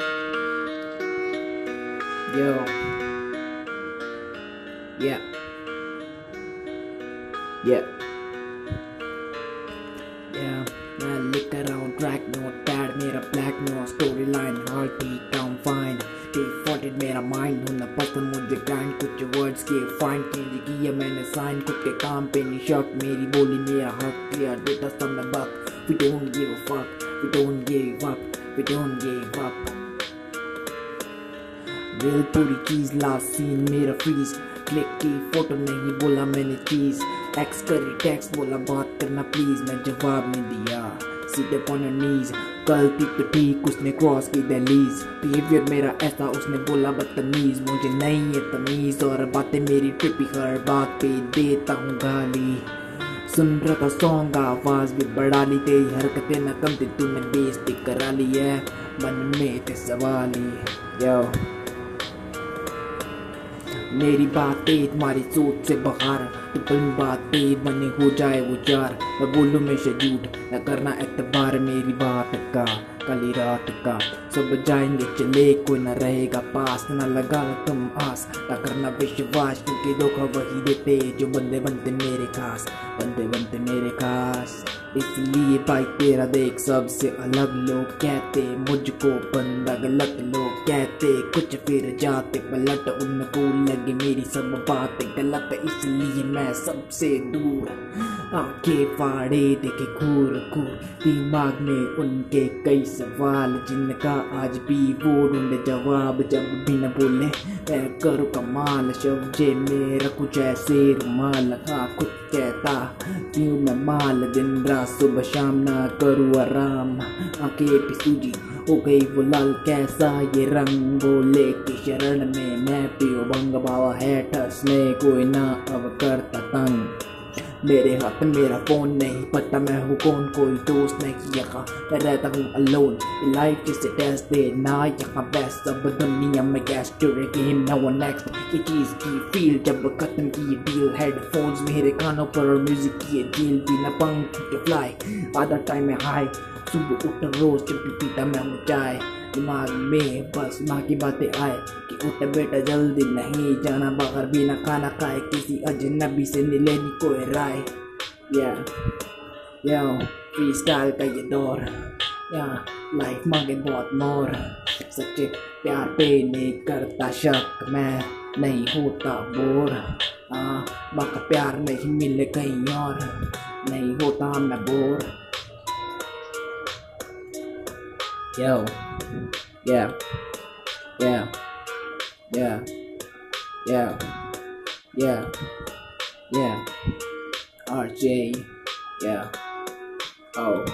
Yo. Yeah. Yeah. मेरा बोली मेरा हक किया डेटा सब में बक we don't give a fuck, we don't give up, we don't give up. दिल पूरी चीज़ लास्ट सीन मेरा फ्रीज क्लिक की फ़ोटो नहीं बोला मैंने चीज़ एक्स करी टेक्स्ट बोला, बात करना प्लीज़ मैं जवाब नहीं दिया. सीधे ऑन नीज गलती तो ठीक, उसने क्रॉस की दहलीज बिहेवियर मेरा ऐसा, उसने बोला, बदतमीज. मुझे नहीं है तमीज, और बातें मेरी ट्रिपी हर बात पे देता हूँ गाली. सुन रहा था सॉन्ग आवाज़ भी बढ़ा ली तेरी हरकतें न कम थी, तूने बेइज्जती करा ली है मन में थे सवाल ही. मेरी बातें तुम्हारी सोच से बाहर। तो फ़िल्म बातें बने हो जाए वो चार। मैं बोलूँ में झूठ, न करना एतबार मेरी बात का। कली रात का, सब जाएँगे चले, कोई न रहेगा पास। न लगा तुम आस, न करना विश्वास, क्योंकि धोखा वही देते जो बंदे बनते मेरे खास। बंदे बनते मेरे खास। इसलिए भाई तेरा देख सबसे अलग लोग कहते, मुझको बंदा गलत लोग कहते। कुछ फिर जाते, पलट उनको लगे, मेरी सब बात गलत, इसलिए मैं सबसे दूर। आँखें फाड़े देखे घूर घूर, दिमाग में उनके कई सवाल, जिनका आज भी वो ढूंढे जवाब जब भी न बोले। मैं करूँ कमाल शब्जे में रखूँ जैसे रुमाल हाँ कुछ कहता, क्यों मैं माल दिन रात सुबह शाम ना करूँ आराम। आँखें भी सूजी हो गई वो लाल, कैसा ये रंग? बोले की शरण में मैं पियो भंग, बाबा है में कोई ना अब करता तंग। मेरे हाथ में मेरा फ़ोन नहीं, पता मैं हूँ कौन, कोई दोस्त नहीं, यहाँ मैं रहता हूँ अलोन लाइफ जिसे टेस्ट दे ना यहाँ बेस्ट सब दुनिया में जुड़े गेम ना वो नेक्स्ट ये चीज़ की फील जब खत्म की डील हेडफोन्स मेरे कानों पर और म्यूज़िक की डील भी ना पंख फ्लाई आधा टाइम में हाई सुबह उठ रोज, जब पीता मैं हूँ चाय। दिमाग में बस माँ की बातें आए कि उठ बेटा जल्दी नहीं जाना, बाहर भी ना खाना खाए, किसी अजनबी से नहीं लेनी कोई राय। या या फ्री स्टाइल का ये दौर। या लाइफ मांगे बहुत मोर। सच्चे प्यार पे नहीं करता शक, मैं नहीं होता बोर। हाँ बाका प्यार नहीं मिले कहीं और, नहीं होता मैं bore. Yo. Yeah. Yeah. Yeah. Yeah. Yeah. Yeah. RJ. Yeah. Oh.